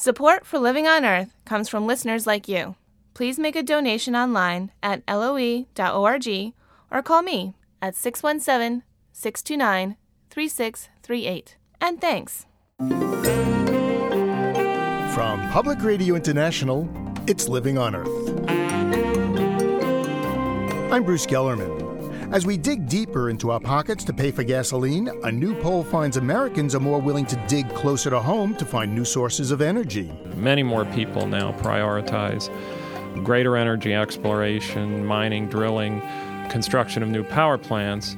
Support for Living on Earth comes from listeners like you. Please make a donation online at loe.org or call me at 617 629 3638. And thanks. From Public Radio International, it's Living on Earth. I'm Bruce Gellerman. As we dig deeper into our pockets to pay for gasoline, a new poll finds Americans are more willing to dig closer to home to find new sources of energy. Many more people now prioritize greater energy exploration, mining, drilling, construction of new power plants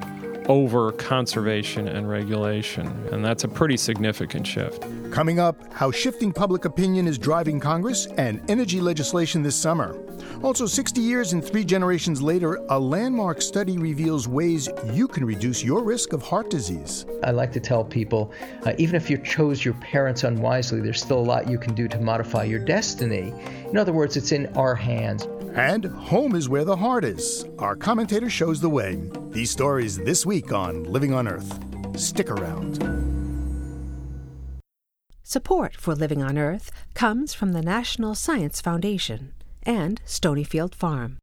over conservation and regulation. And that's a pretty significant shift. Coming up, how shifting public opinion is driving Congress and energy legislation this summer. Also, 60 years and three generations later, a landmark study reveals ways you can reduce your risk of heart disease. I like to tell people uh, even if you chose your parents unwisely, there's still a lot you can do to modify your destiny. In other words, it's in our hands. And home is where the heart is. Our commentator shows the way. These stories this week on Living on Earth. Stick around. Support for Living on Earth comes from the National Science Foundation and Stonyfield Farm.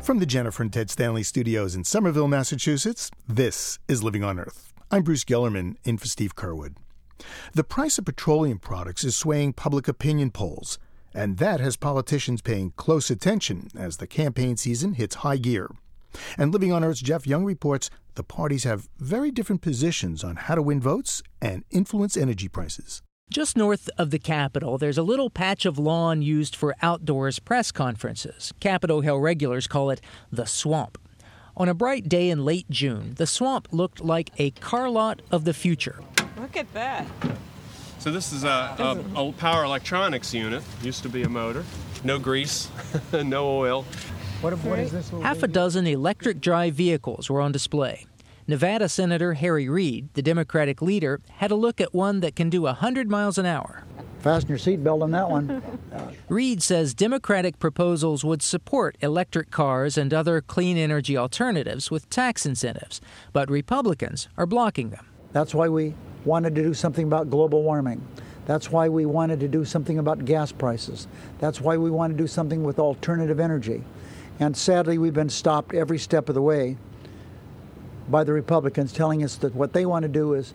From the Jennifer and Ted Stanley studios in Somerville, Massachusetts, this is Living on Earth. I'm Bruce Gellerman in for Steve Curwood. The price of petroleum products is swaying public opinion polls, and that has politicians paying close attention as the campaign season hits high gear. And Living on Earth's Jeff Young reports the parties have very different positions on how to win votes and influence energy prices. Just north of the Capitol, there's a little patch of lawn used for outdoors press conferences. Capitol Hill regulars call it the swamp. On a bright day in late June, the swamp looked like a car lot of the future. Look at that. So this is a, a, a power electronics unit. Used to be a motor. No grease, no oil. What, what is this? Half a dozen electric drive vehicles were on display. Nevada Senator Harry Reid, the Democratic leader, had a look at one that can do 100 miles an hour. Fasten your seatbelt on that one. Reid says Democratic proposals would support electric cars and other clean energy alternatives with tax incentives, but Republicans are blocking them. That's why we wanted to do something about global warming. That's why we wanted to do something about gas prices. That's why we want to do something with alternative energy. And sadly, we've been stopped every step of the way by the Republicans telling us that what they want to do is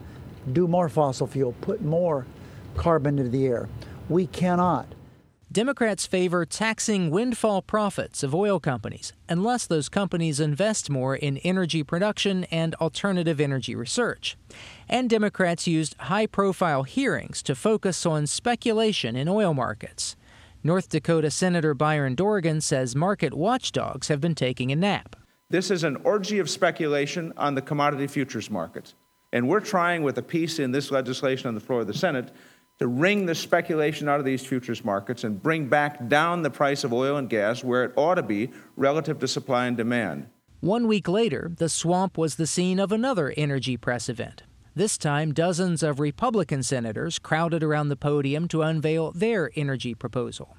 do more fossil fuel, put more carbon into the air. We cannot. Democrats favor taxing windfall profits of oil companies unless those companies invest more in energy production and alternative energy research. And Democrats used high profile hearings to focus on speculation in oil markets. North Dakota Senator Byron Dorgan says market watchdogs have been taking a nap. This is an orgy of speculation on the commodity futures markets. And we're trying, with a piece in this legislation on the floor of the Senate, to wring the speculation out of these futures markets and bring back down the price of oil and gas where it ought to be relative to supply and demand. One week later, the swamp was the scene of another energy press event. This time, dozens of Republican senators crowded around the podium to unveil their energy proposal.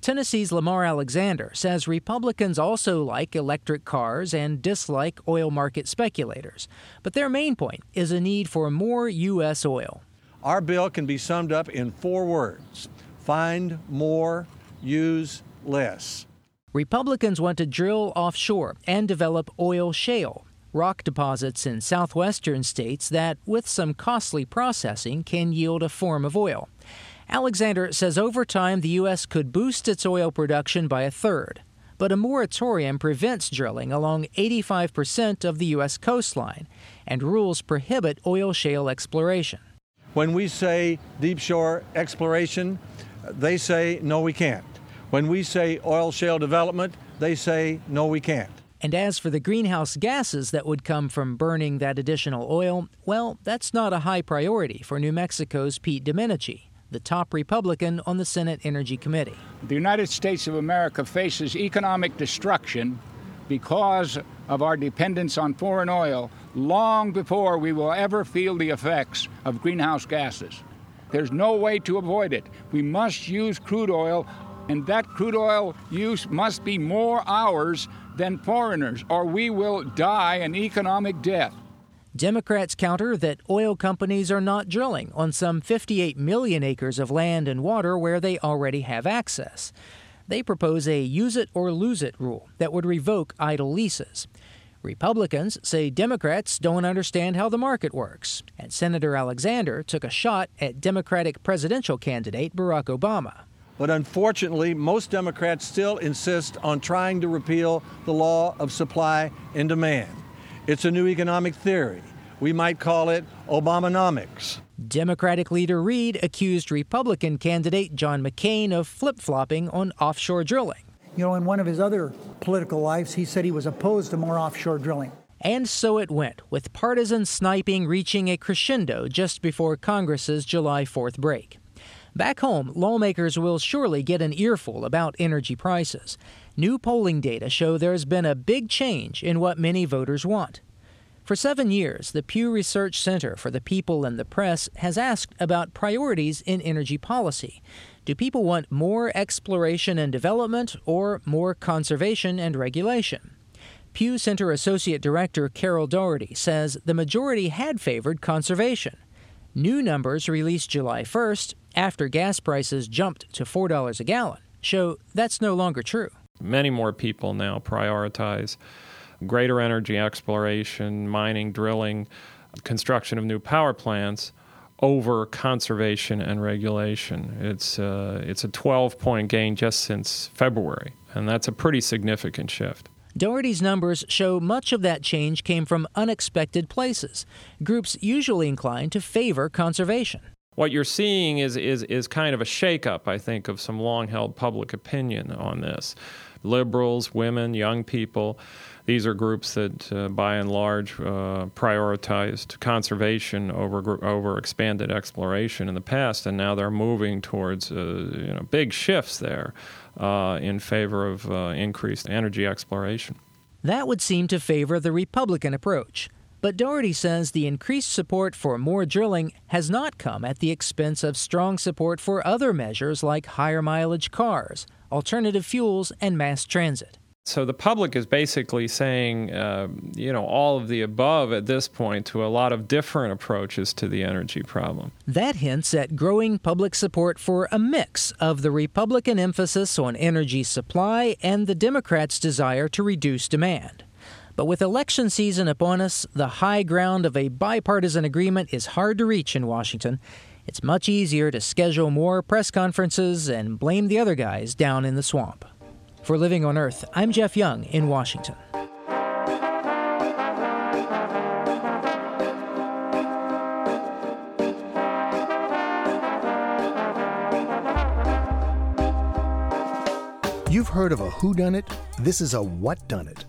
Tennessee's Lamar Alexander says Republicans also like electric cars and dislike oil market speculators. But their main point is a need for more U.S. oil. Our bill can be summed up in four words find more, use less. Republicans want to drill offshore and develop oil shale, rock deposits in southwestern states that, with some costly processing, can yield a form of oil. Alexander says over time the U.S. could boost its oil production by a third, but a moratorium prevents drilling along 85% of the U.S. coastline, and rules prohibit oil shale exploration. When we say deep shore exploration, they say no, we can't. When we say oil shale development, they say no, we can't. And as for the greenhouse gases that would come from burning that additional oil, well, that's not a high priority for New Mexico's Pete Domenici the top Republican on the Senate Energy Committee. The United States of America faces economic destruction because of our dependence on foreign oil long before we will ever feel the effects of greenhouse gases. There's no way to avoid it. We must use crude oil, and that crude oil use must be more ours than foreigners, or we will die an economic death. Democrats counter that oil companies are not drilling on some 58 million acres of land and water where they already have access. They propose a use it or lose it rule that would revoke idle leases. Republicans say Democrats don't understand how the market works, and Senator Alexander took a shot at Democratic presidential candidate Barack Obama. But unfortunately, most Democrats still insist on trying to repeal the law of supply and demand. It's a new economic theory. We might call it Obamonomics. Democratic leader Reid accused Republican candidate John McCain of flip flopping on offshore drilling. You know, in one of his other political lives, he said he was opposed to more offshore drilling. And so it went, with partisan sniping reaching a crescendo just before Congress's July 4th break. Back home, lawmakers will surely get an earful about energy prices. New polling data show there's been a big change in what many voters want. For seven years, the Pew Research Center for the People and the Press has asked about priorities in energy policy. Do people want more exploration and development or more conservation and regulation? Pew Center Associate Director Carroll Doherty says the majority had favored conservation. New numbers released July 1st, after gas prices jumped to $4 a gallon, show that's no longer true. Many more people now prioritize greater energy exploration, mining, drilling, construction of new power plants over conservation and regulation. It's, uh, it's a 12 point gain just since February, and that's a pretty significant shift. Doherty's numbers show much of that change came from unexpected places, groups usually inclined to favor conservation what you're seeing is, is, is kind of a shakeup, I think, of some long held public opinion on this. Liberals, women, young people, these are groups that, uh, by and large, uh, prioritized conservation over over expanded exploration in the past, and now they're moving towards uh, you know big shifts there uh, in favor of uh, increased energy exploration. That would seem to favor the Republican approach. But Doherty says the increased support for more drilling has not come at the expense of strong support for other measures like higher mileage cars, alternative fuels, and mass transit. So the public is basically saying, uh, you know, all of the above at this point to a lot of different approaches to the energy problem. That hints at growing public support for a mix of the Republican emphasis on energy supply and the Democrats' desire to reduce demand. But with election season upon us, the high ground of a bipartisan agreement is hard to reach in Washington. It's much easier to schedule more press conferences and blame the other guys down in the swamp. For Living on Earth, I'm Jeff Young in Washington. You've heard of a who done it? This is a what done it.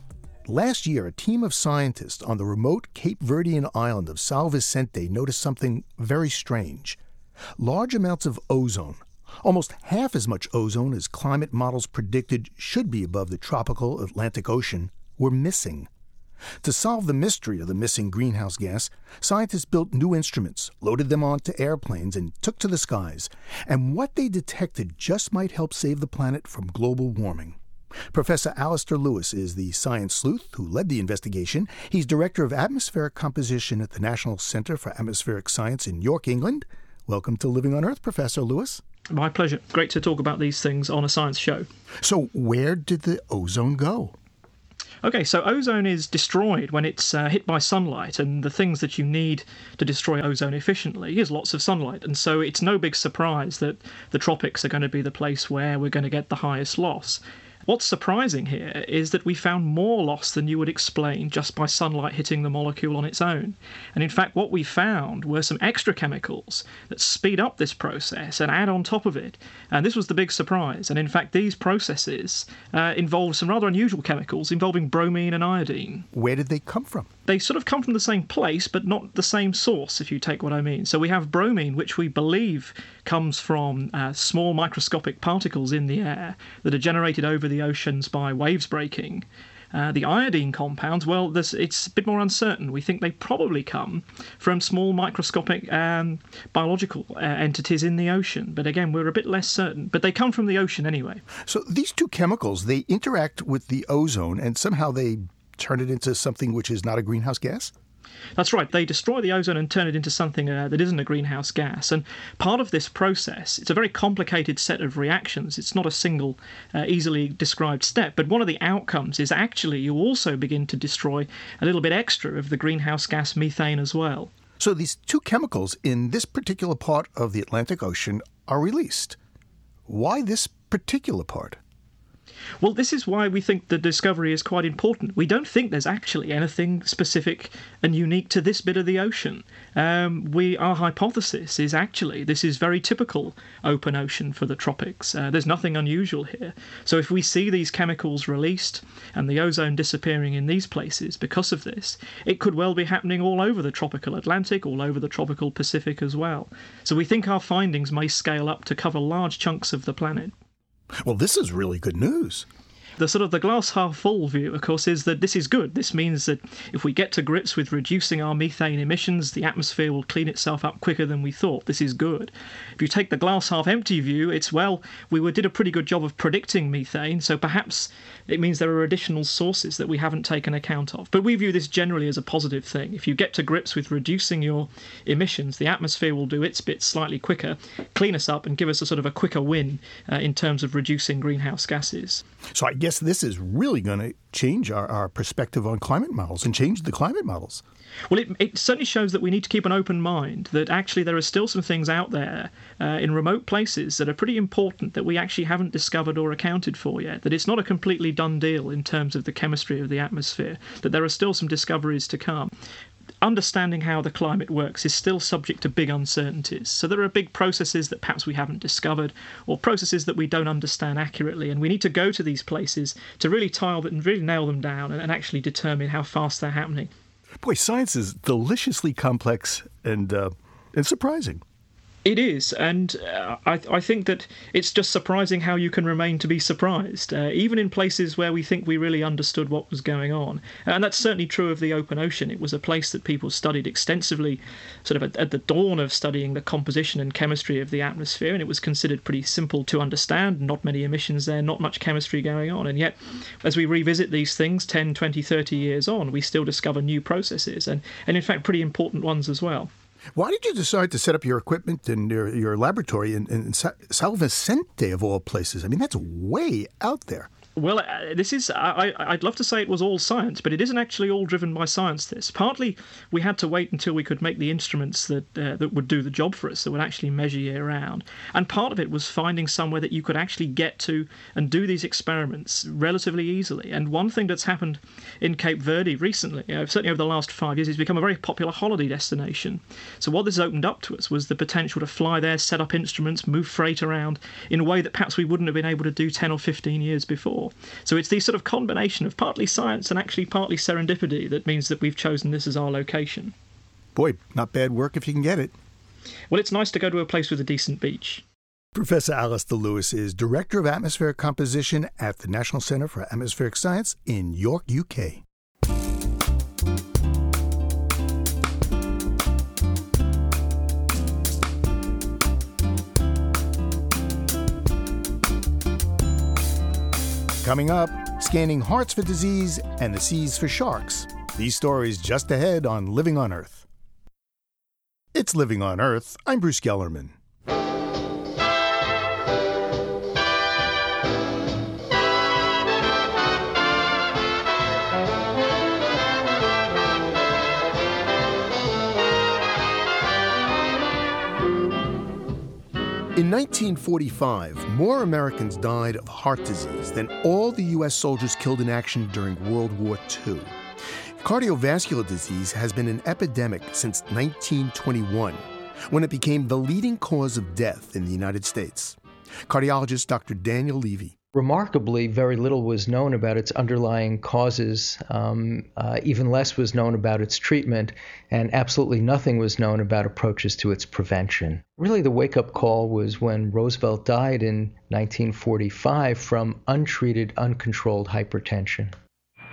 Last year, a team of scientists on the remote Cape Verdean island of São Vicente noticed something very strange. Large amounts of ozone, almost half as much ozone as climate models predicted should be above the tropical Atlantic Ocean, were missing. To solve the mystery of the missing greenhouse gas, scientists built new instruments, loaded them onto airplanes, and took to the skies. And what they detected just might help save the planet from global warming. Professor Alastair Lewis is the science sleuth who led the investigation. He's director of atmospheric composition at the National Center for Atmospheric Science in York, England. Welcome to Living on Earth, Professor Lewis. My pleasure. Great to talk about these things on a science show. So, where did the ozone go? Okay, so ozone is destroyed when it's uh, hit by sunlight, and the things that you need to destroy ozone efficiently is lots of sunlight. And so it's no big surprise that the tropics are going to be the place where we're going to get the highest loss. What's surprising here is that we found more loss than you would explain just by sunlight hitting the molecule on its own. And in fact, what we found were some extra chemicals that speed up this process and add on top of it. And this was the big surprise. And in fact, these processes uh, involve some rather unusual chemicals involving bromine and iodine. Where did they come from? They sort of come from the same place, but not the same source, if you take what I mean. So we have bromine, which we believe comes from uh, small microscopic particles in the air that are generated over the the oceans by waves breaking. Uh, the iodine compounds, well, it's a bit more uncertain. We think they probably come from small microscopic um, biological uh, entities in the ocean. But again, we're a bit less certain. But they come from the ocean anyway. So these two chemicals, they interact with the ozone and somehow they turn it into something which is not a greenhouse gas? That's right. They destroy the ozone and turn it into something uh, that isn't a greenhouse gas. And part of this process, it's a very complicated set of reactions. It's not a single, uh, easily described step. But one of the outcomes is actually you also begin to destroy a little bit extra of the greenhouse gas methane as well. So these two chemicals in this particular part of the Atlantic Ocean are released. Why this particular part? Well, this is why we think the discovery is quite important. We don't think there's actually anything specific and unique to this bit of the ocean. Um, we our hypothesis is actually this is very typical open ocean for the tropics. Uh, there's nothing unusual here. So if we see these chemicals released and the ozone disappearing in these places because of this, it could well be happening all over the tropical Atlantic, all over the tropical Pacific as well. So we think our findings may scale up to cover large chunks of the planet. Well, this is really good news. The sort of the glass half full view, of course, is that this is good. This means that if we get to grips with reducing our methane emissions, the atmosphere will clean itself up quicker than we thought. This is good. If you take the glass half empty view, it's well, we did a pretty good job of predicting methane, so perhaps it means there are additional sources that we haven't taken account of. But we view this generally as a positive thing. If you get to grips with reducing your emissions, the atmosphere will do its bit slightly quicker, clean us up, and give us a sort of a quicker win uh, in terms of reducing greenhouse gases. So I this is really going to change our, our perspective on climate models and change the climate models. Well, it, it certainly shows that we need to keep an open mind, that actually there are still some things out there uh, in remote places that are pretty important that we actually haven't discovered or accounted for yet, that it's not a completely done deal in terms of the chemistry of the atmosphere, that there are still some discoveries to come understanding how the climate works is still subject to big uncertainties. So there are big processes that perhaps we haven't discovered, or processes that we don't understand accurately, and we need to go to these places to really tile and really nail them down and, and actually determine how fast they're happening. Boy, science is deliciously complex and uh, and surprising. It is, and uh, I, I, think that it's just surprising how you can remain to be surprised, uh, even in places where we think we really understood what was going on. And that's certainly true of the open ocean. It was a place that people studied extensively, sort of at, at the dawn of studying the composition and chemistry of the atmosphere, and it was considered pretty simple to understand. Not many emissions there, not much chemistry going on. And yet, as we revisit these things 10, 20, 30 years on, we still discover new processes, and, and in fact, pretty important ones as well. Why did you decide to set up your equipment and your, your laboratory in, in São Vicente, of all places? I mean, that's way out there. Well, uh, this is. I, I'd love to say it was all science, but it isn't actually all driven by science. This partly we had to wait until we could make the instruments that uh, that would do the job for us, that would actually measure year round. And part of it was finding somewhere that you could actually get to and do these experiments relatively easily. And one thing that's happened in Cape Verde recently, know, certainly over the last five years, it's become a very popular holiday destination. So what this opened up to us was the potential to fly there, set up instruments, move freight around in a way that perhaps we wouldn't have been able to do 10 or 15 years before. So it's the sort of combination of partly science and actually partly serendipity that means that we've chosen this as our location. Boy, not bad work if you can get it. Well, it's nice to go to a place with a decent beach. Professor Alastair Lewis is Director of Atmospheric Composition at the National Center for Atmospheric Science in York, UK. Coming up, scanning hearts for disease and the seas for sharks. These stories just ahead on Living on Earth. It's Living on Earth. I'm Bruce Gellerman. In 1945, more Americans died of heart disease than all the U.S. soldiers killed in action during World War II. Cardiovascular disease has been an epidemic since 1921, when it became the leading cause of death in the United States. Cardiologist Dr. Daniel Levy remarkably, very little was known about its underlying causes. Um, uh, even less was known about its treatment, and absolutely nothing was known about approaches to its prevention. Really, the wake up call was when Roosevelt died in 1945 from untreated, uncontrolled hypertension.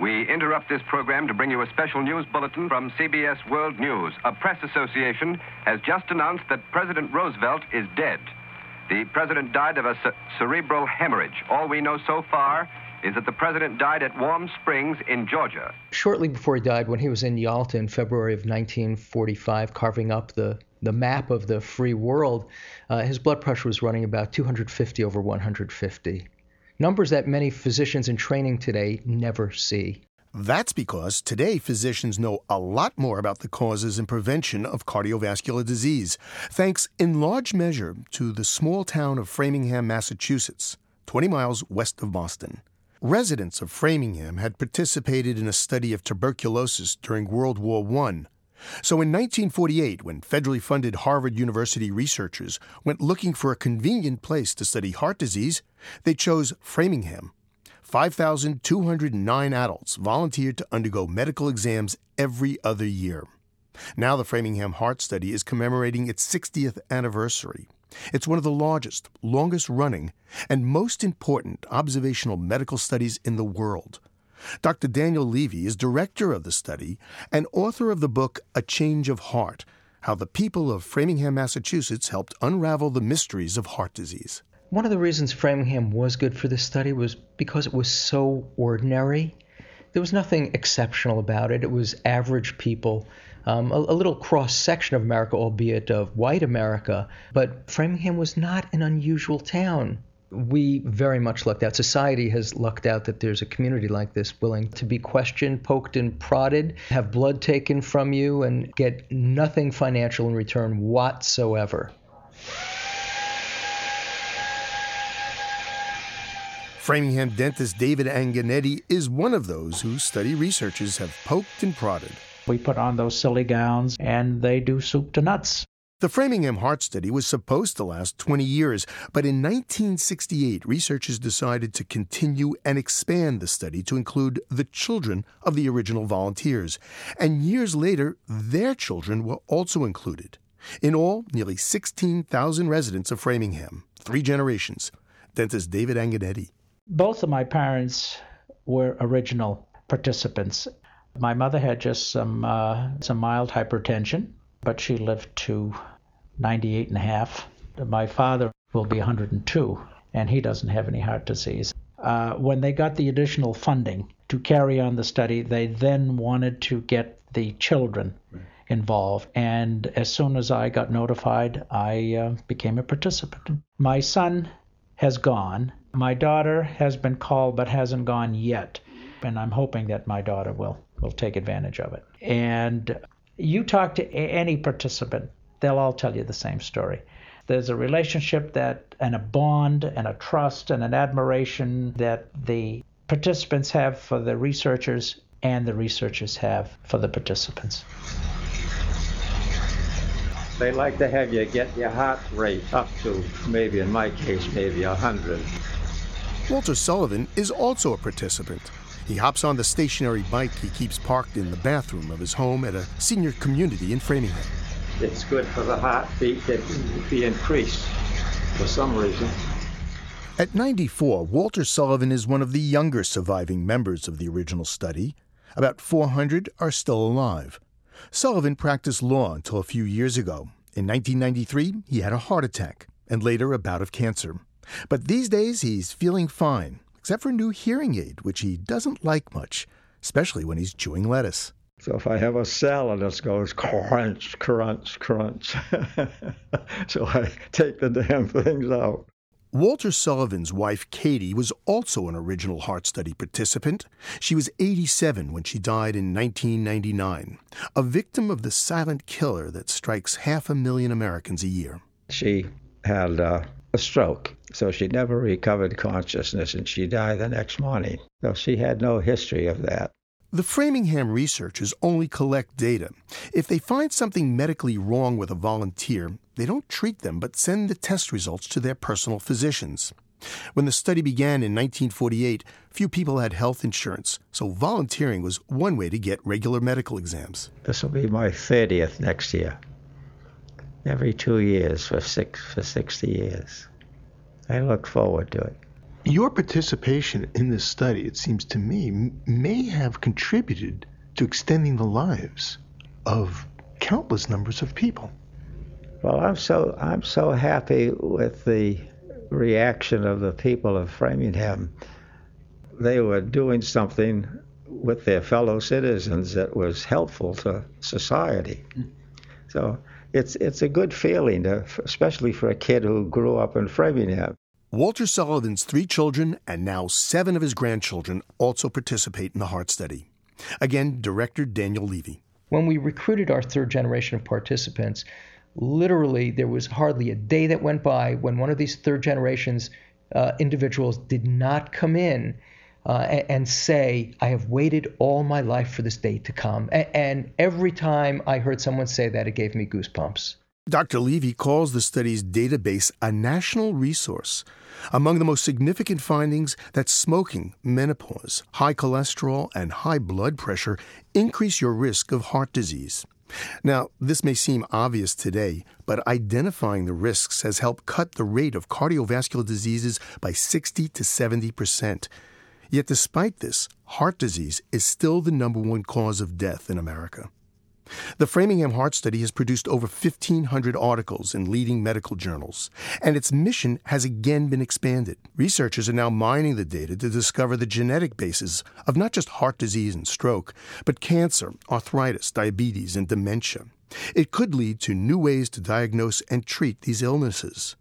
We interrupt this program to bring you a special news bulletin from CBS World News. A press association has just announced that President Roosevelt is dead. The president died of a ce- cerebral hemorrhage. All we know so far is that the president died at Warm Springs in Georgia. Shortly before he died, when he was in Yalta in February of 1945, carving up the, the map of the free world, uh, his blood pressure was running about 250 over 150. Numbers that many physicians in training today never see. That's because today physicians know a lot more about the causes and prevention of cardiovascular disease, thanks in large measure to the small town of Framingham, Massachusetts, 20 miles west of Boston. Residents of Framingham had participated in a study of tuberculosis during World War I. So in 1948, when federally funded Harvard University researchers went looking for a convenient place to study heart disease, they chose Framingham 5,209 adults volunteered to undergo medical exams every other year. Now, the Framingham Heart Study is commemorating its 60th anniversary. It's one of the largest, longest running, and most important observational medical studies in the world. Dr. Daniel Levy is director of the study and author of the book A Change of Heart How the People of Framingham, Massachusetts Helped Unravel the Mysteries of Heart Disease. One of the reasons Framingham was good for this study was because it was so ordinary. There was nothing exceptional about it. It was average people, um, a, a, little cross section of America, albeit of white America. But Framingham was not an unusual town. We very much lucked out. Society has lucked out that there's a community like this willing to be questioned, poked, and prodded, have blood taken from you, and get nothing financial in return whatsoever. Framingham dentist David Anganetti is one of those whose study researchers have poked and prodded. We put on those silly gowns and they do soup to nuts. The Framingham Heart Study was supposed to last 20 years, but in 1968, researchers decided to continue and expand the study to include the children of the original volunteers. And years later, their children were also included. In all, nearly 16,000 residents of Framingham, three generations. Dentist David Anganetti both of my parents were original participants. My mother had just some uh, some mild hypertension, but she lived to 98 and a half. My father will be 102, and he doesn't have any heart disease. Uh, when they got the additional funding to carry on the study, they then wanted to get the children involved. And as soon as I got notified, I uh, became a participant. My son has gone, my daughter has been called but hasn't gone yet, and I'm hoping that my daughter will will take advantage of it. And you talk to any participant, they'll all tell you the same story. There's a relationship that and a bond and a trust and an admiration that the participants have for the researchers and the researchers have for the participants. They like to have you get your heart rate up to maybe, in my case, maybe 100. Walter Sullivan is also a participant. He hops on the stationary bike he keeps parked in the bathroom of his home at a senior community in Framingham. It's good for the heartbeat that be increased for some reason. At 94, Walter Sullivan is one of the younger surviving members of the original study. About 400 are still alive. Sullivan practiced law until a few years ago. In 1993, he had a heart attack and later a bout of cancer. But these days he's feeling fine, except for a new hearing aid, which he doesn't like much, especially when he's chewing lettuce. So if I have a salad that goes crunch, crunch, crunch, so I take the damn things out. Walter Sullivan's wife, Katie, was also an original Heart Study participant. She was 87 when she died in 1999, a victim of the silent killer that strikes half a million Americans a year. She had uh, a stroke. So she never recovered consciousness and she died the next morning. So she had no history of that. The Framingham researchers only collect data. If they find something medically wrong with a volunteer, they don't treat them but send the test results to their personal physicians. When the study began in 1948, few people had health insurance, so volunteering was one way to get regular medical exams. This will be my 30th next year every two years for six for 60 years. I look forward to it. Your participation in this study, it seems to me, may have contributed to extending the lives of countless numbers of people. Well, I'm so I'm so happy with the reaction of the people of Framingham. they were doing something with their fellow citizens that was helpful to society. So it's it's a good feeling, to, especially for a kid who grew up in Framingham. Walter Sullivan's three children and now seven of his grandchildren also participate in the Heart Study. Again, director Daniel Levy. When we recruited our third generation of participants, literally there was hardly a day that went by when one of these third generations uh, individuals did not come in uh, and, say, I have waited all my life for this day to come. And every time I heard someone say that, it gave me goosebumps. Dr. Levy calls the study's database a national resource. Among the most significant findings that smoking, menopause, high cholesterol, and high blood pressure increase your risk of heart disease. Now, this may seem obvious today, but identifying the risks has helped cut the rate of cardiovascular diseases by 60 to 70 percent. Yet, despite this, heart disease is still the number one cause of death in America. The Framingham Heart Study has produced over 1,500 articles in leading medical journals, and its mission has again been expanded. Researchers are now mining the data to discover the genetic basis of not just heart disease and stroke, but cancer, arthritis, diabetes, and dementia. It could lead to new ways to diagnose and treat these illnesses.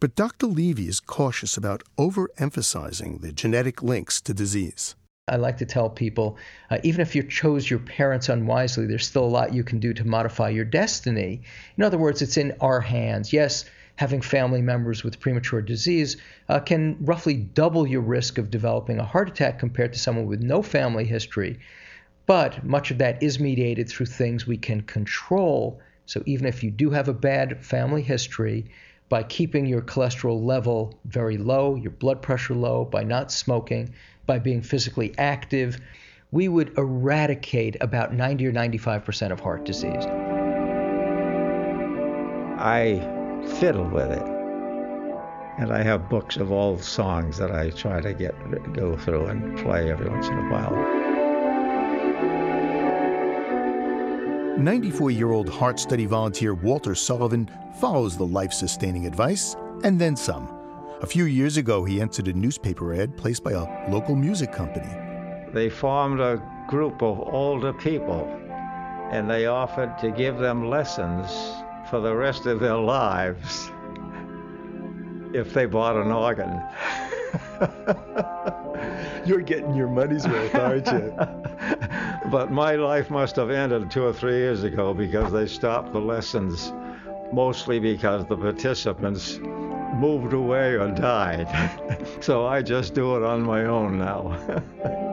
But Dr. Levy is cautious about overemphasizing the genetic links to disease. I like to tell people uh, even if you chose your parents unwisely, there's still a lot you can do to modify your destiny. In other words, it's in our hands. Yes, having family members with premature disease uh, can roughly double your risk of developing a heart attack compared to someone with no family history. But much of that is mediated through things we can control. So even if you do have a bad family history, by keeping your cholesterol level very low, your blood pressure low, by not smoking, by being physically active, we would eradicate about 90 or 95% of heart disease. I fiddle with it. And I have books of old songs that I try to get go through and play every once in a while. 94 year old Heart Study volunteer Walter Sullivan follows the life sustaining advice and then some. A few years ago, he entered a newspaper ad placed by a local music company. They formed a group of older people and they offered to give them lessons for the rest of their lives if they bought an organ. You're getting your money's worth, aren't you? but my life must have ended two or three years ago because they stopped the lessons, mostly because the participants moved away or died. so I just do it on my own now.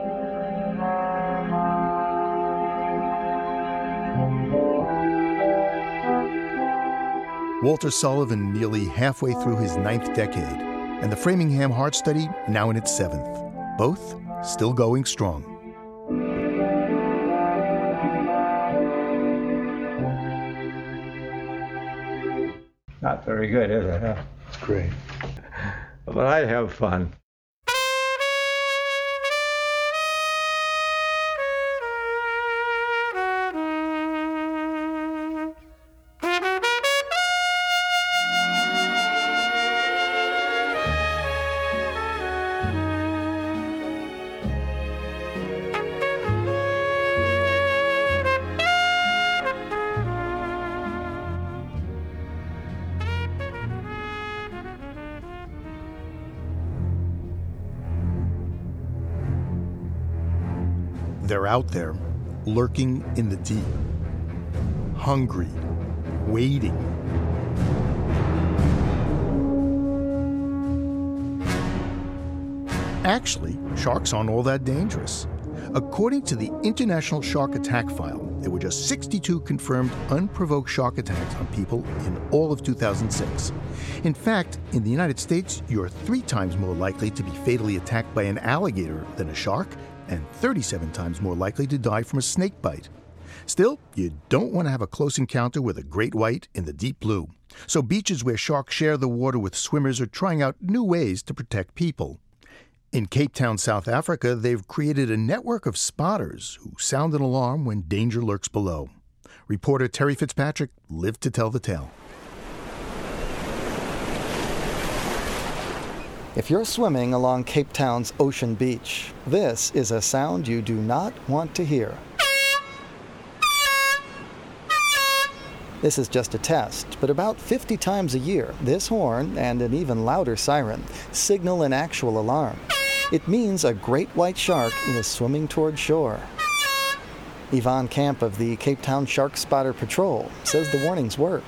Walter Sullivan nearly halfway through his ninth decade, and the Framingham Heart Study now in its seventh. Both still going strong. Not very good, is it? Huh? It's great. But I have fun. Out there, lurking in the deep, hungry, waiting. Actually, sharks aren't all that dangerous. According to the International Shark Attack File, there were just 62 confirmed unprovoked shark attacks on people in all of 2006. In fact, in the United States, you're three times more likely to be fatally attacked by an alligator than a shark, and 37 times more likely to die from a snake bite. Still, you don't want to have a close encounter with a great white in the deep blue. So, beaches where sharks share the water with swimmers are trying out new ways to protect people. In Cape Town, South Africa, they've created a network of spotters who sound an alarm when danger lurks below. Reporter Terry Fitzpatrick lived to tell the tale. If you're swimming along Cape Town's Ocean Beach, this is a sound you do not want to hear. This is just a test, but about 50 times a year, this horn and an even louder siren signal an actual alarm. It means a great white shark is swimming toward shore. Yvonne Camp of the Cape Town Shark Spotter Patrol says the warnings work.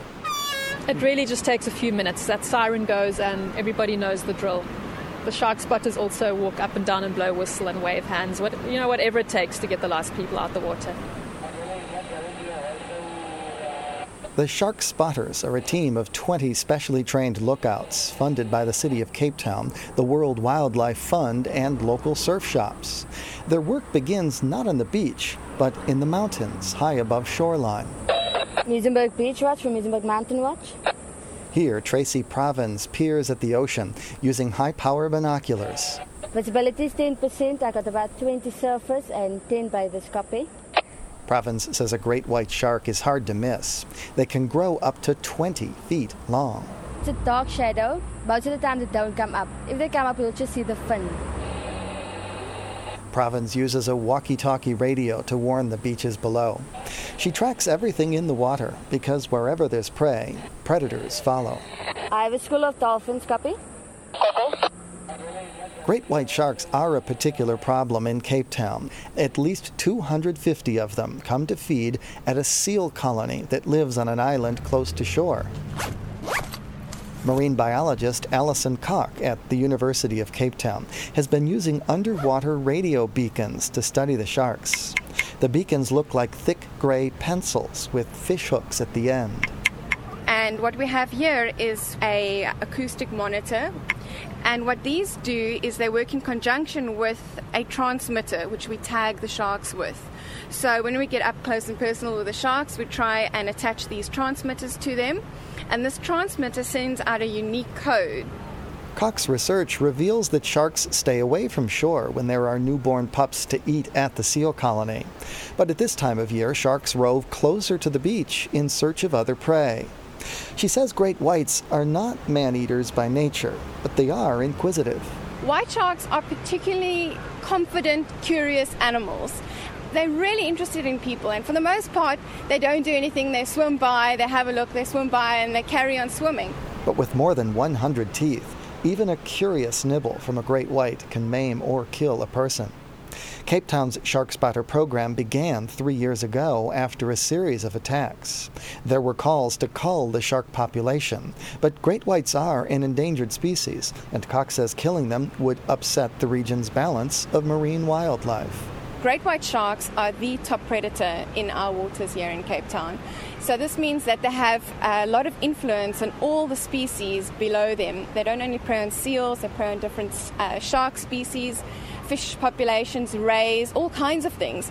It really just takes a few minutes. That siren goes and everybody knows the drill. The shark spotters also walk up and down and blow whistle and wave hands, what, you know, whatever it takes to get the last people out the water. The Shark Spotters are a team of 20 specially trained lookouts funded by the City of Cape Town, the World Wildlife Fund, and local surf shops. Their work begins not on the beach, but in the mountains high above shoreline. Muizenberg Beach Watch from Muizenberg Mountain Watch. Here, Tracy Provins peers at the ocean using high power binoculars. Visibility is 10%. I got about 20 surfers and 10 by. Provins says a great white shark is hard to miss. They can grow up to 20 feet long. It's a dark shadow. Most of the time they don't come up. If they come up, you'll just see the fin. Provins uses a walkie talkie radio to warn the beaches below. She tracks everything in the water because wherever there's prey, predators follow. I have a school of dolphins, copy? Great white sharks are a particular problem in Cape Town. At least 250 of them come to feed at a seal colony that lives on an island close to shore. Marine biologist Alison Kock at the University of Cape Town has been using underwater radio beacons to study the sharks. The beacons look like thick gray pencils with fish hooks at the end. And what we have here is a acoustic monitor and what these do is they work in conjunction with a transmitter, which we tag the sharks with. So when we get up close and personal with the sharks, we try and attach these transmitters to them. And this transmitter sends out a unique code. Kock's research reveals that sharks stay away from shore when there are newborn pups to eat at the seal colony. But at this time of year, sharks rove closer to the beach in search of other prey. She says great whites are not man eaters by nature, but they are inquisitive. White sharks are particularly confident, curious animals. They're really interested in people, and for the most part, they don't do anything. They swim by, they have a look, they swim by, and they carry on swimming. But with more than 100 teeth, even a curious nibble from a great white can maim or kill a person. Cape Town's Shark Spotter program began three years ago after a series of attacks. There were calls to cull the shark population, but great whites are an endangered species, and Kock says killing them would upset the region's balance of marine wildlife. Great white sharks are the top predator in our waters here in Cape Town. So this means that they have a lot of influence on all the species below them. They don't only prey on seals, they prey on different uh, shark species fish populations, rays, all kinds of things.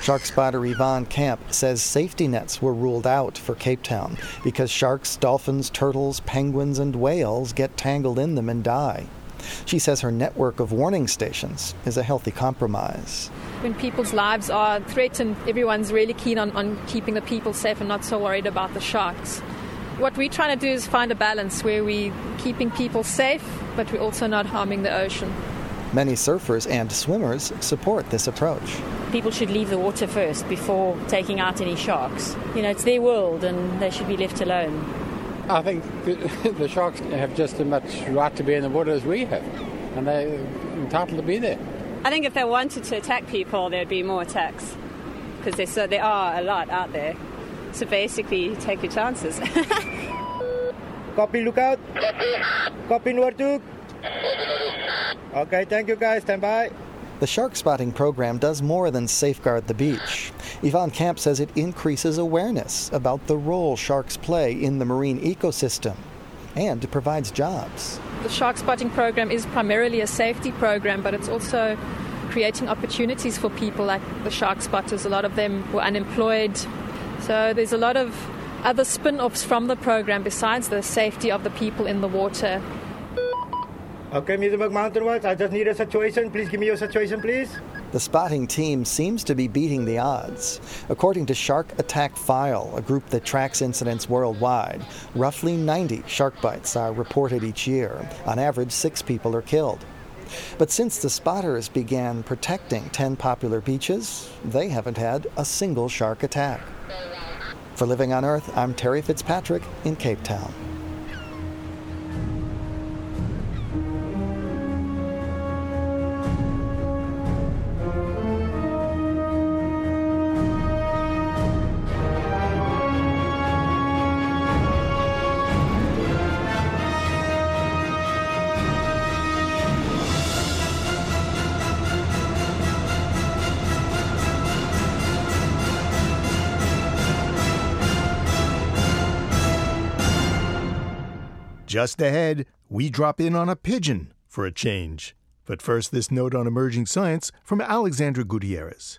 Shark spotter Yvonne Camp says safety nets were ruled out for Cape Town because sharks, dolphins, turtles, penguins, and whales get tangled in them and die. She says her network of warning stations is a healthy compromise. When people's lives are threatened, everyone's really keen on, on keeping the people safe and not so worried about the sharks. What we're trying to do is find a balance where we're keeping people safe, but we're also not harming the ocean. Many surfers and swimmers support this approach. People should leave the water first before taking out any sharks. You know, it's their world and they should be left alone. I think the, the sharks have just as much right to be in the water as we have, and they're entitled to be there. I think if they wanted to attack people, there'd be more attacks because so, there are a lot out there. So basically, take your chances. Copy, lookout. Copy, Nortuk. Okay, thank you guys. Stand by. The shark spotting program does more than safeguard the beach. Yvonne Camp says it increases awareness about the role sharks play in the marine ecosystem and provides jobs. The shark spotting program is primarily a safety program, but it's also creating opportunities for people like the shark spotters. A lot of them were unemployed, so there's a lot of other spin offs from the program besides the safety of the people in the water. Okay, Muizenberg Mountain Watch, I just need a situation. Please give me your situation, please. The spotting team seems to be beating the odds. According to Shark Attack File, a group that tracks incidents worldwide, roughly 90 shark bites are reported each year. On average, six people are killed. But since the spotters began protecting 10 popular beaches, they haven't had a single shark attack. For Living on Earth, I'm Terry Fitzpatrick in Cape Town. Just ahead, we drop in on a pigeon for a change. But first, this note on emerging science from Alexandra Gutierrez.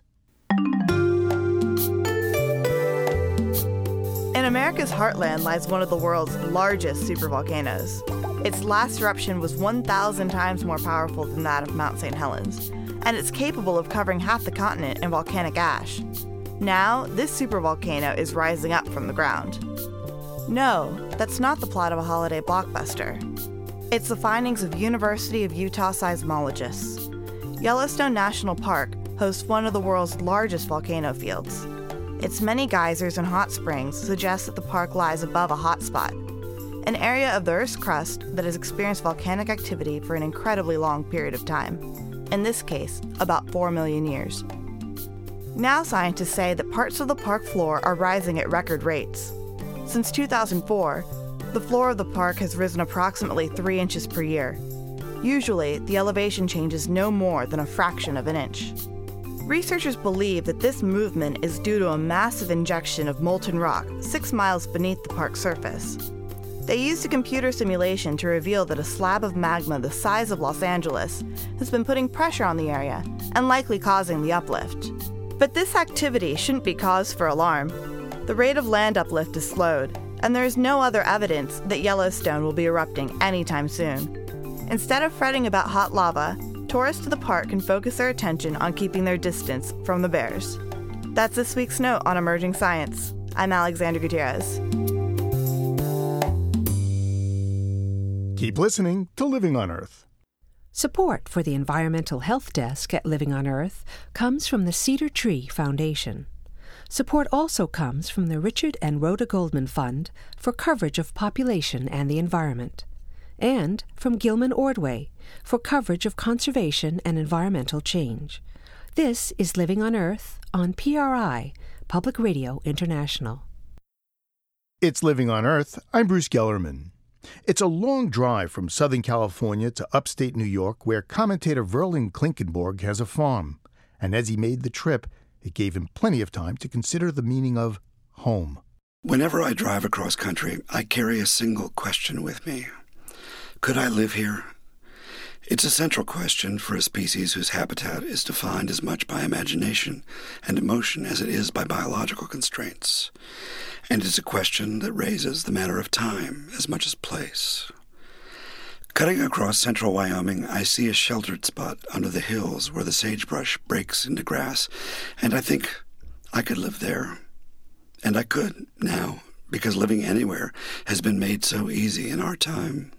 In America's heartland lies one of the world's largest supervolcanoes. Its last eruption was 1,000 times more powerful than that of Mount St. Helens, and it's capable of covering half the continent in volcanic ash. Now, this supervolcano is rising up from the ground. No, that's not the plot of a holiday blockbuster. It's the findings of University of Utah seismologists. Yellowstone National Park hosts one of the world's largest volcano fields. Its many geysers and hot springs suggest that the park lies above a hotspot, an area of the Earth's crust that has experienced volcanic activity for an incredibly long period of time, in this case, about 4 million years. Now, scientists say that parts of the park floor are rising at record rates. Since 2004, the floor of the park has risen approximately 3 inches per year. Usually, the elevation changes no more than a fraction of an inch. Researchers believe that this movement is due to a massive injection of molten rock six miles beneath the park's surface. They used a computer simulation to reveal that a slab of magma the size of Los Angeles has been putting pressure on the area and likely causing the uplift. But this activity shouldn't be cause for alarm. The rate of land uplift is slowed, and there is no other evidence that Yellowstone will be erupting anytime soon. Instead of fretting about hot lava, tourists to the park can focus their attention on keeping their distance from the bears. That's this week's note on emerging science. I'm Alexandra Gutierrez. Keep listening to Living on Earth. Support for the Environmental Health Desk at Living on Earth comes from the Cedar Tree Foundation. Support also comes from the Richard and Rhoda Goldman Fund for coverage of population and the environment, and from Gilman Ordway for coverage of conservation and environmental change. This is Living on Earth on PRI, Public Radio International. It's Living on Earth. I'm Bruce Gellerman. It's a long drive from Southern California to upstate New York, where commentator Verlyn Klinkenborg has a farm. And as he made the trip, it gave him plenty of time to consider the meaning of home. Whenever I drive across country, I carry a single question with me Could I live here? It's a central question for a species whose habitat is defined as much by imagination and emotion as it is by biological constraints. And it's a question that raises the matter of time as much as place. Cutting across central Wyoming, I see a sheltered spot under the hills where the sagebrush breaks into grass, and I think I could live there. And I could now, because living anywhere has been made so easy in our time.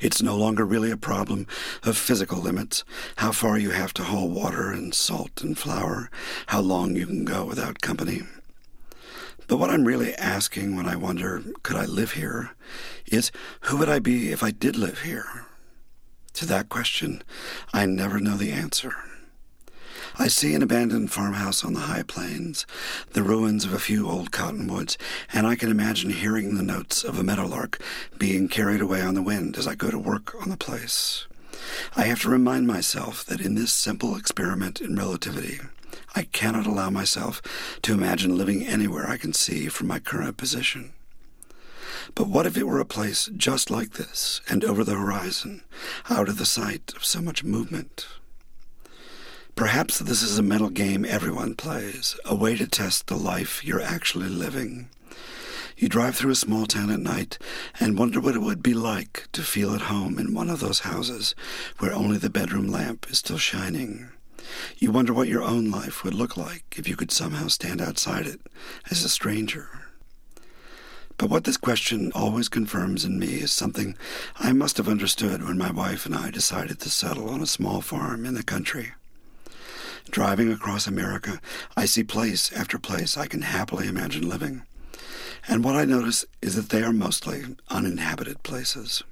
It's no longer really a problem of physical limits, how far you have to haul water and salt and flour, how long you can go without company. But what I'm really asking when I wonder, could I live here, is who would I be if I did live here? To that question, I never know the answer. I see an abandoned farmhouse on the high plains, the ruins of a few old cottonwoods, and I can imagine hearing the notes of a meadowlark being carried away on the wind as I go to work on the place. I have to remind myself that in this simple experiment in relativity, I cannot allow myself to imagine living anywhere I can see from my current position. But what if it were a place just like this and over the horizon, out of the sight of so much movement? Perhaps this is a mental game everyone plays, a way to test the life you're actually living. You drive through a small town at night and wonder what it would be like to feel at home in one of those houses where only the bedroom lamp is still shining. You wonder what your own life would look like if you could somehow stand outside it as a stranger. But what this question always confirms in me is something I must have understood when my wife and I decided to settle on a small farm in the country. Driving across America, I see place after place I can happily imagine living. And what I notice is that they are mostly uninhabited places.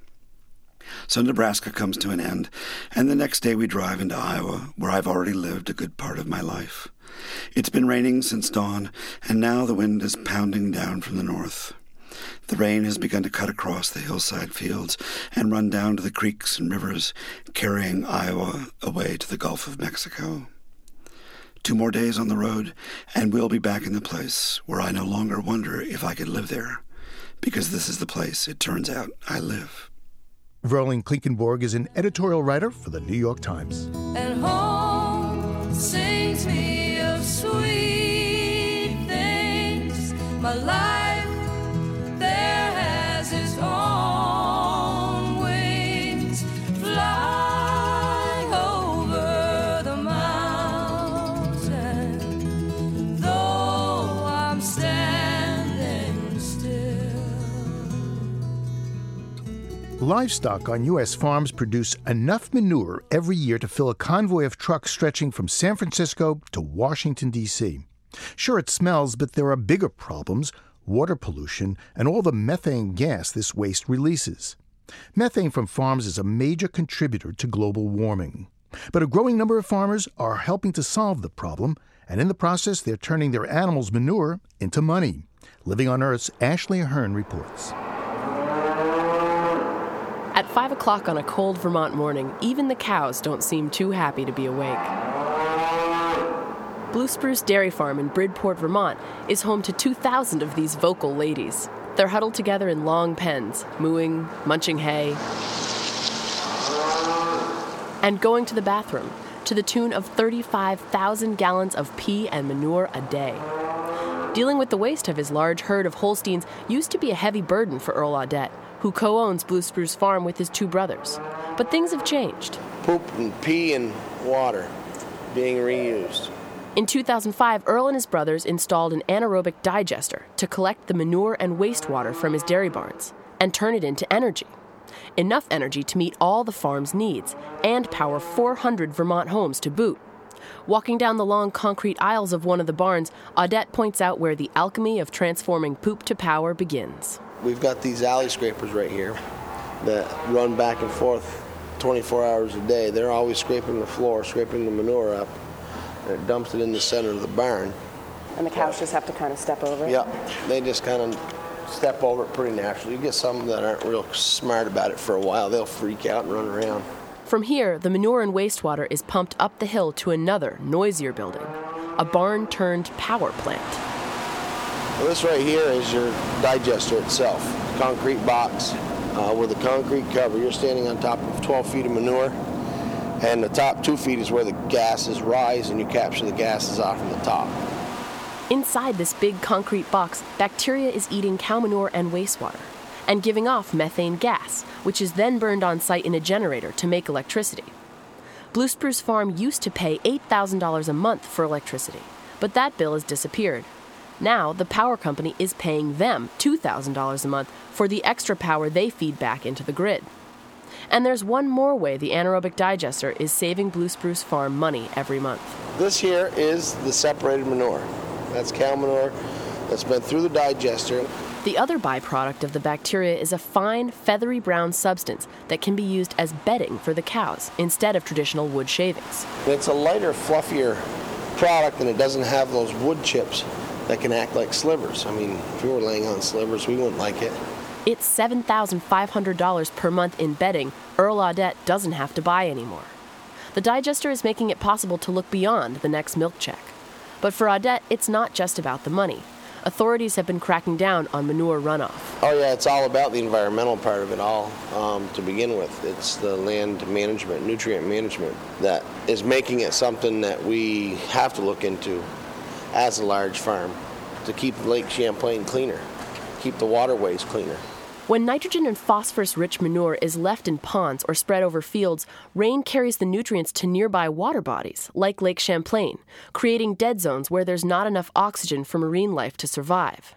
So Nebraska comes to an end, and the next day we drive into Iowa, where I've already lived a good part of my life. It's been raining since dawn, and now the wind is pounding down from the north. The rain has begun to cut across the hillside fields and run down to the creeks and rivers, carrying Iowa away to the Gulf of Mexico. Two more days on the road, and we'll be back in the place where I no longer wonder if I could live there, because this is the place, it turns out, I live. Verlyn Klinkenborg is an editorial writer for the New York Times. And home sings me of sweet things. My life Livestock on U.S. farms produce enough manure every year to fill a convoy of trucks stretching from San Francisco to Washington, D.C. Sure, it smells, but there are bigger problems water pollution and all the methane gas this waste releases. Methane from farms is a major contributor to global warming. But a growing number of farmers are helping to solve the problem, and in the process, they're turning their animals' manure into money. Living on Earth's Ashley Ahern reports. At 5 o'clock on a cold Vermont morning, even the cows don't seem too happy to be awake. Blue Spruce Dairy Farm in Bridport, Vermont is home to 2,000 of these vocal ladies. They're huddled together in long pens, mooing, munching hay, and going to the bathroom to the tune of 35,000 gallons of pee and manure a day. Dealing with the waste of his large herd of Holsteins used to be a heavy burden for Earl Audette, who co owns Blue Spruce Farm with his two brothers. But things have changed. Poop and pee and water being reused. In 2005, Earl and his brothers installed an anaerobic digester to collect the manure and wastewater from his dairy barns and turn it into energy. Enough energy to meet all the farm's needs and power 400 Vermont homes to boot. Walking down the long concrete aisles of one of the barns, Audette points out where the alchemy of transforming poop to power begins. We've got these alley scrapers right here that run back and forth 24 hours a day. They're always scraping the floor, scraping the manure up, and it dumps it in the center of the barn. And the cows just have to kind of step over it? Yep, they just kind of step over it pretty naturally. You get some that aren't real smart about it for a while, they'll freak out and run around. From here, the manure and wastewater is pumped up the hill to another, noisier building a barn turned power plant. This right here is your digester itself, concrete box uh, with a concrete cover. You're standing on top of 12 feet of manure, and the top two feet is where the gases rise, and you capture the gases off from the top. Inside this big concrete box, bacteria is eating cow manure and wastewater and giving off methane gas, which is then burned on site in a generator to make electricity. Blue Spruce Farm used to pay $8,000 a month for electricity, but that bill has disappeared. Now, the power company is paying them $2,000 a month for the extra power they feed back into the grid. And there's one more way the anaerobic digester is saving Blue Spruce Farm money every month. This here is the separated manure. That's cow manure that's been through the digester. The other byproduct of the bacteria is a fine, feathery brown substance that can be used as bedding for the cows instead of traditional wood shavings. It's a lighter, fluffier product, and it doesn't have those wood chips that can act like slivers. I mean, if we were laying on slivers, we wouldn't like it. It's $7,500 per month in bedding Earl Audette doesn't have to buy anymore. The digester is making it possible to look beyond the next milk check. But for Audette, it's not just about the money. Authorities have been cracking down on manure runoff. Oh, yeah, it's all about the environmental part of it all um, to begin with. It's the land management, nutrient management that is making it something that we have to look into as a large farm to keep Lake Champlain cleaner, keep the waterways cleaner. When nitrogen and phosphorus rich manure is left in ponds or spread over fields, rain carries the nutrients to nearby water bodies, like Lake Champlain, creating dead zones where there's not enough oxygen for marine life to survive.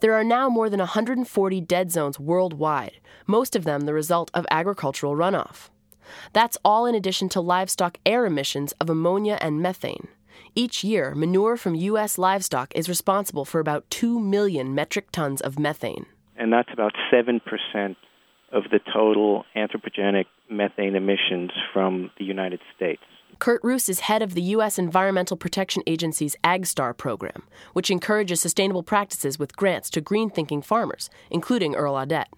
There are now more than 140 dead zones worldwide, most of them the result of agricultural runoff. That's all in addition to livestock air emissions of ammonia and methane. Each year, manure from U.S. livestock is responsible for about 2 million metric tons of methane and that's about 7% of the total anthropogenic methane emissions from the United States. Kurt Roos is head of the U.S. Environmental Protection Agency's AgStar program, which encourages sustainable practices with grants to green thinking farmers, including Earl Audette.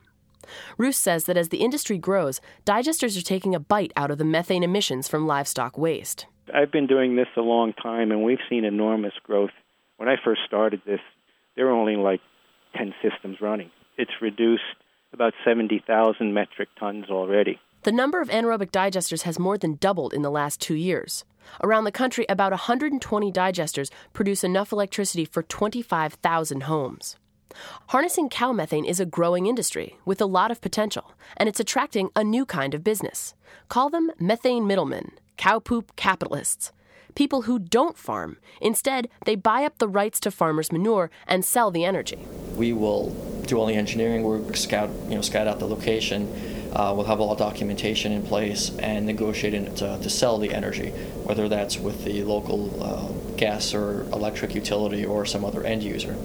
Roos says that as the industry grows, digesters are taking a bite out of the methane emissions from livestock waste. I've been doing this a long time, and we've seen enormous growth. When I first started this, there were only like 10 systems running it's reduced about 70,000 metric tons already. The number of anaerobic digesters has more than doubled in the last two years. Around the country, about 120 digesters produce enough electricity for 25,000 homes. Harnessing cow methane is a growing industry with a lot of potential, and it's attracting a new kind of business. Call them methane middlemen, cow poop capitalists. People who don't farm. Instead, they buy up the rights to farmers' manure and sell the energy. We will do all the engineering work, scout, you know, scout out the location. Uh, we'll have all documentation in place and negotiate to, to, sell the energy, whether that's with the local uh, gas or electric utility or some other end user.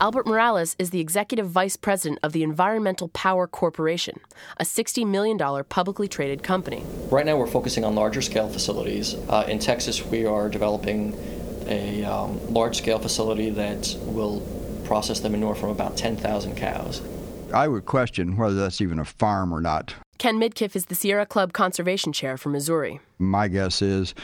Albert Morales is the executive vice president of the Environmental Power Corporation, a $60 million publicly traded company. Right now, we're focusing on larger scale facilities. Uh, in Texas, we are developing a um, large scale facility that will process the manure from about 10,000 cows. I would question whether that's even a farm or not. Ken Midkiff is the Sierra Club Conservation Chair for Missouri. My guess is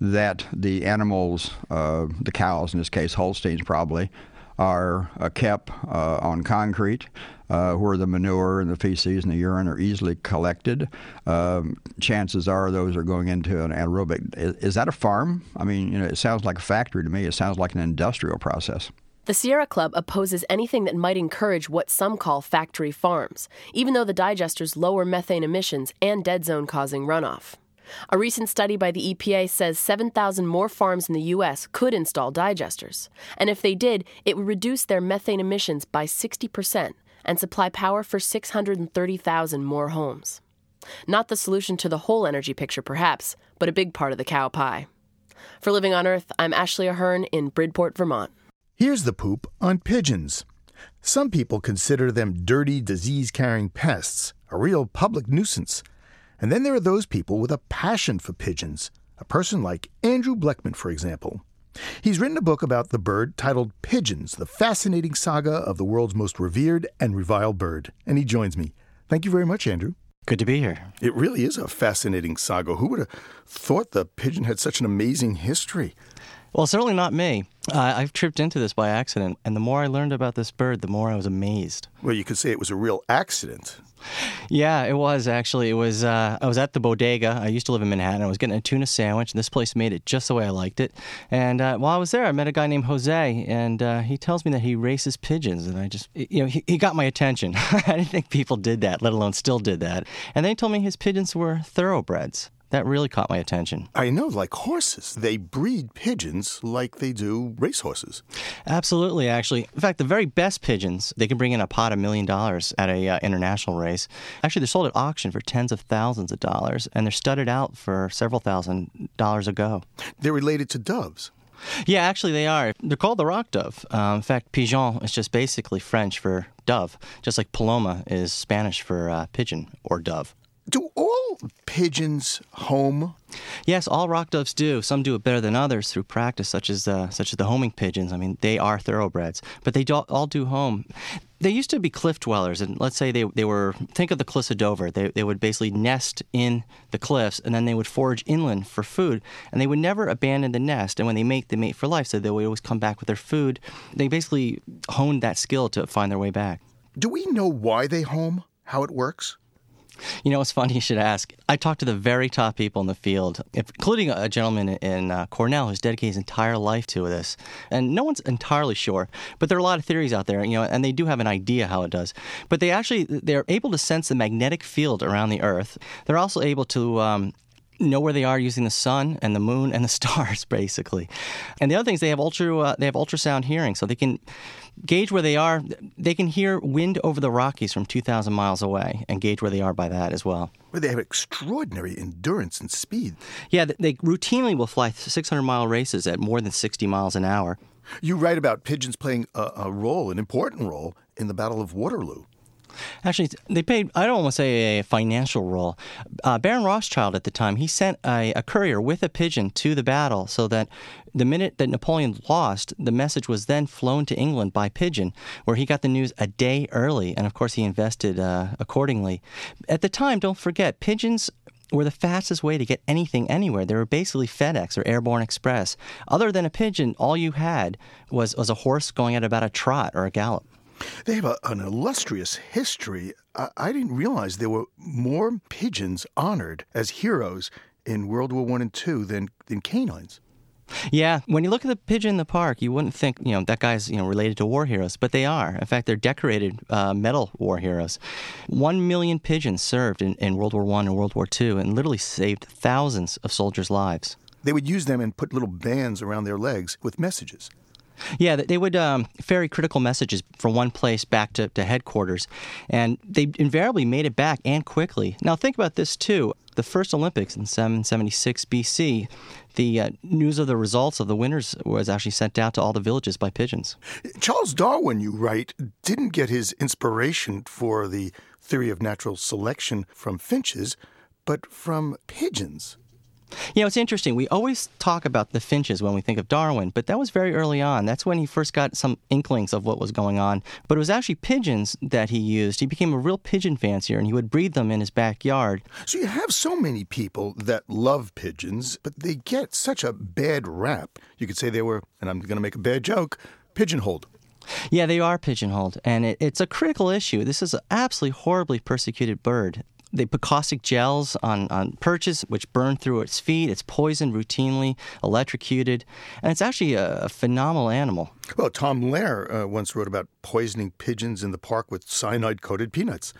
that the animals, uh, the cows in this case, Holsteins probably, are uh, kept uh, on concrete. Uh, where the manure and the feces and the urine are easily collected. Um, chances are those are going into an anaerobic. Is, is, that a farm? I mean, you know, it sounds like a factory to me. It sounds like an industrial process. The Sierra Club opposes anything that might encourage what some call factory farms, even though the digesters lower methane emissions and dead zone causing runoff. A recent study by the EPA says 7,000 more farms in the U.S. could install digesters, and if they did, it would reduce their methane emissions by 60% and supply power for 630,000 more homes. Not the solution to the whole energy picture, perhaps, but a big part of the cow pie. For Living on Earth, I'm Ashley Ahern in Bridport, Vermont. Here's the poop on pigeons. Some people consider them dirty, disease carrying pests, a real public nuisance. And then there are those people with a passion for pigeons, a person like Andrew Blechman, for example. He's written a book about the bird titled Pigeons, the fascinating saga of the world's most revered and reviled bird. And he joins me. Thank you very much, Andrew. Good to be here. It really is a fascinating saga. Who would have thought the pigeon had such an amazing history? Well, certainly not me. Uh, I've tripped into this by accident, and the more I learned about this bird, the more I was amazed. Well, you could say it was a real accident. Yeah, it was actually. It was. Uh, I was at the bodega. I used to live in Manhattan. I was getting a tuna sandwich, and this place made it just the way I liked it. And uh, while I was there, I met a guy named Jose, and uh, he tells me that he races pigeons, and I just, you know, he, he got my attention. I didn't think people did that, let alone still did that. And then he told me his pigeons were thoroughbreds that really caught my attention. I know, like horses. They breed pigeons like they do racehorses. Absolutely, actually. In fact, the very best pigeons, they can bring in a pot of million dollars at a uh, international race. Actually, they're sold at auction for tens of thousands of dollars, and they're studded out for several thousand dollars a go. They're related to doves. Yeah, actually, they are. They're called the rock dove. Um, in fact, pigeon is just basically French for dove, just like paloma is Spanish for uh, pigeon or dove. Do all pigeons home? Yes, all rock doves do. Some do it better than others through practice, such as uh, such as the homing pigeons. I mean, they are thoroughbreds, but they do, all do home. They used to be cliff dwellers, and let's say they, they were think of the cliffs of Dover. They, they would basically nest in the cliffs, and then they would forage inland for food, and they would never abandon the nest. And when they mate, they mate for life, so they would always come back with their food. They basically honed that skill to find their way back. Do we know why they home? How it works? You know, it's funny you should ask. I talked to the very top people in the field, including a gentleman in uh, Cornell who's dedicated his entire life to this. And no one's entirely sure, but there are a lot of theories out there, you know, and they do have an idea how it does. But they actually they're able to sense the magnetic field around the Earth. They're also able to um, know where they are using the sun and the moon and the stars, basically. And the other thing is they have ultra uh, they have ultrasound hearing, so they can gauge where they are. They can hear wind over the Rockies from 2,000 miles away and gauge where they are by that as well. Well, they have extraordinary endurance and speed. Yeah, they routinely will fly 600 mile races at more than 60 miles an hour. You write about pigeons playing a, a role, an important role, in the Battle of Waterloo. Actually, they played, I don't want to say a financial role. Uh, Baron Rothschild at the time, he sent a, a, courier with a pigeon to the battle so that the minute that Napoleon lost, the message was then flown to England by pigeon, where he got the news a day early. And of course, he invested uh, accordingly. At the time, don't forget, pigeons were the fastest way to get anything anywhere. They were basically FedEx or Airborne Express. Other than a pigeon, all you had was, was a horse going at about a trot or a gallop. They have a, an illustrious history. I, I, didn't realize there were more pigeons honored as heroes in World War One and Two than than canines. Yeah, when you look at the pigeon in the park, you wouldn't think you know that guy's you know related to war heroes, but they are. In fact, they're decorated uh, medal war heroes. One million pigeons served in, in World War One and World War Two, and literally saved thousands of soldiers' lives. They would use them and put little bands around their legs with messages. Yeah, they would um, ferry critical messages from one place back to, to headquarters, and they invariably made it back and quickly. Now, think about this too. The first Olympics in 776 BC, the uh, news of the results of the winners was actually sent out to all the villages by pigeons. Charles Darwin, you write, didn't get his inspiration for the theory of natural selection from finches, but from pigeons. You know, it's interesting. We always talk about the finches when we think of Darwin, but that was very early on. That's when he first got some inklings of what was going on. But it was actually pigeons that he used. He became a real pigeon fancier, and he would breed them in his backyard. So you have so many people that love pigeons, but they get such a bad rap. You could say they were, and I'm going to make a bad joke, pigeonholed. Yeah, they are pigeonholed, and it, it's a critical issue. This is an absolutely horribly persecuted bird. They put caustic gels on, on perches, which burn through its feet. It's poisoned routinely, electrocuted, and it's actually a, a phenomenal animal. Well, Tom Lehrer uh, once wrote about poisoning pigeons in the park with cyanide coated peanuts.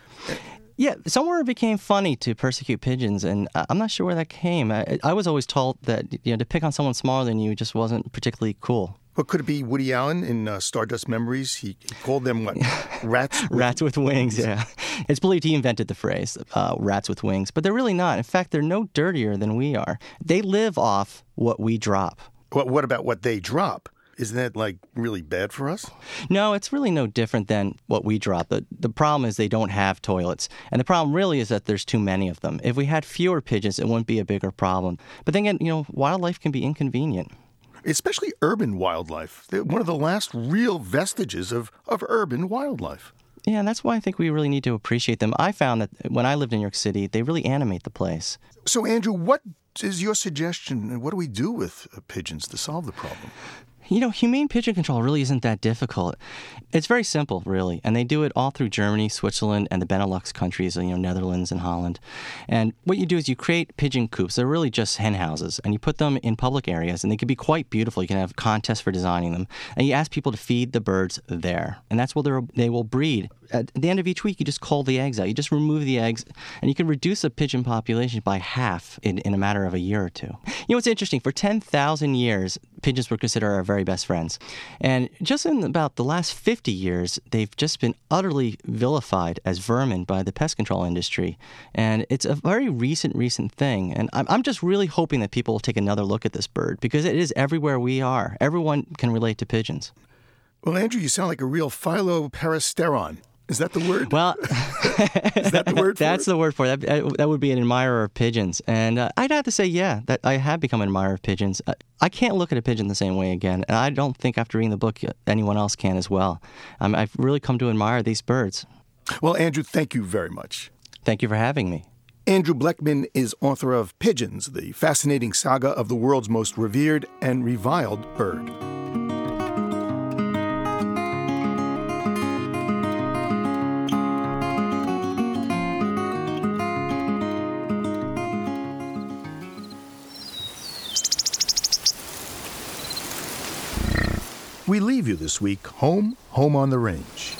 Yeah, somewhere it became funny to persecute pigeons, and I'm not sure where that came. I, I was always told that you know to pick on someone smaller than you just wasn't particularly cool. What could it be? Woody Allen in uh, Stardust Memories, he, he, called them what? Rats. With rats with wings. Yeah, it's believed he invented the phrase uh, "rats with wings," but they're really not. In fact, they're no dirtier than we are. They live off what we drop. What, what about what they drop? Isn't that like really bad for us? No, it's really no different than what we drop. The, the problem is they don't have toilets. And the problem really is that there's too many of them. If we had fewer pigeons, it wouldn't be a bigger problem. But then again, you know, wildlife can be inconvenient especially urban wildlife. They're one of the last real vestiges of, of urban wildlife. Yeah, and that's why I think we really need to appreciate them. I found that when I lived in New York City, they really animate the place. So, Andrew, what is your suggestion, what do we do with pigeons to solve the problem? You know, humane pigeon control really isn't that difficult. It's very simple, really, and they do it all through Germany, Switzerland, and the Benelux countries, you know, Netherlands and Holland. And what you do is you create pigeon coops. They're really just hen houses, and you put them in public areas, and they can be quite beautiful. You can have contests for designing them, and you ask people to feed the birds there, and that's where they will breed at the end of each week, you just cull the eggs out. You just remove the eggs, and you can reduce a pigeon population by half in, in a matter of a year or two. You know what's interesting? For 10,000 years, pigeons were considered our very best friends. And just in about the last 50 years, they've just been utterly vilified as vermin by the pest control industry. And it's a very recent, recent thing. And I'm, I'm just really hoping that people will take another look at this bird because it is everywhere we are. Everyone can relate to pigeons. Well, Andrew, you sound like a real philoperisteron. Is that the word? Well, is that the word? that's it? the word for it. That, that would be an admirer of pigeons, and uh, I'd have to say, yeah, that I have become an admirer of pigeons. Uh, I can't look at a pigeon the same way again, and I don't think after reading the book uh, anyone else can as well. Um, I've really come to admire these birds. Well, Andrew, thank you very much. Thank you for having me. Andrew Blechman is author of Pigeons, the fascinating saga of the world's most revered and reviled bird. We leave you this week home, home on the range.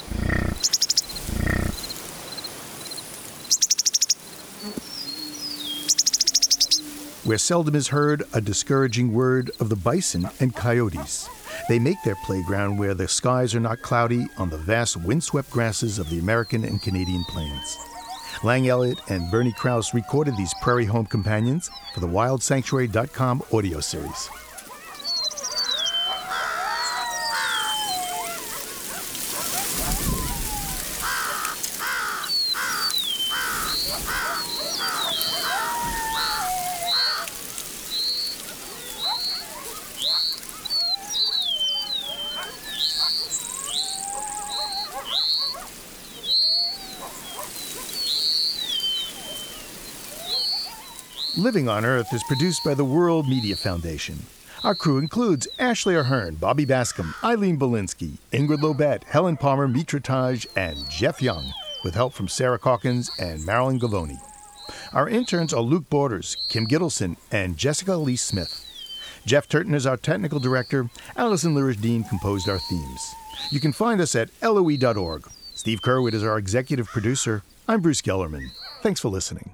Where seldom is heard a discouraging word of the bison and coyotes. They make their playground where the skies are not cloudy on the vast windswept grasses of the American and Canadian plains. Lang Elliott and Bernie Krause recorded these prairie home companions for the WildSanctuary.com audio series. Living on Earth is produced by the World Media Foundation. Our crew includes Ashley Ahern, Bobby Bascomb, Eileen Bolinsky, Ingrid Lobet, Helen Palmer, Mitra Taj, and Jeff Young, with help from Sarah Calkins and Marilyn Gavoni. Our interns are Luke Borders, Kim Gittleson, and Jessica Lee Smith. Jeff Turton is our technical director. Allison Lirish Dean composed our themes. You can find us at loe.org. Steve Curwood is our executive producer. I'm Bruce Gellerman. Thanks for listening.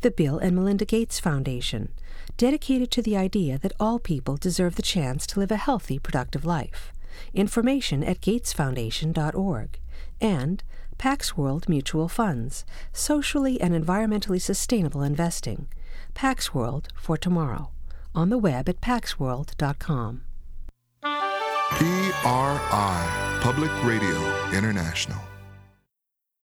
the Bill and Melinda Gates Foundation, dedicated to the idea that all people deserve the chance to live a healthy, productive life. Information at gatesfoundation.org. And Pax World Mutual Funds, socially and environmentally sustainable investing. Pax World for tomorrow. On the web at paxworld.com. PRI, Public Radio International.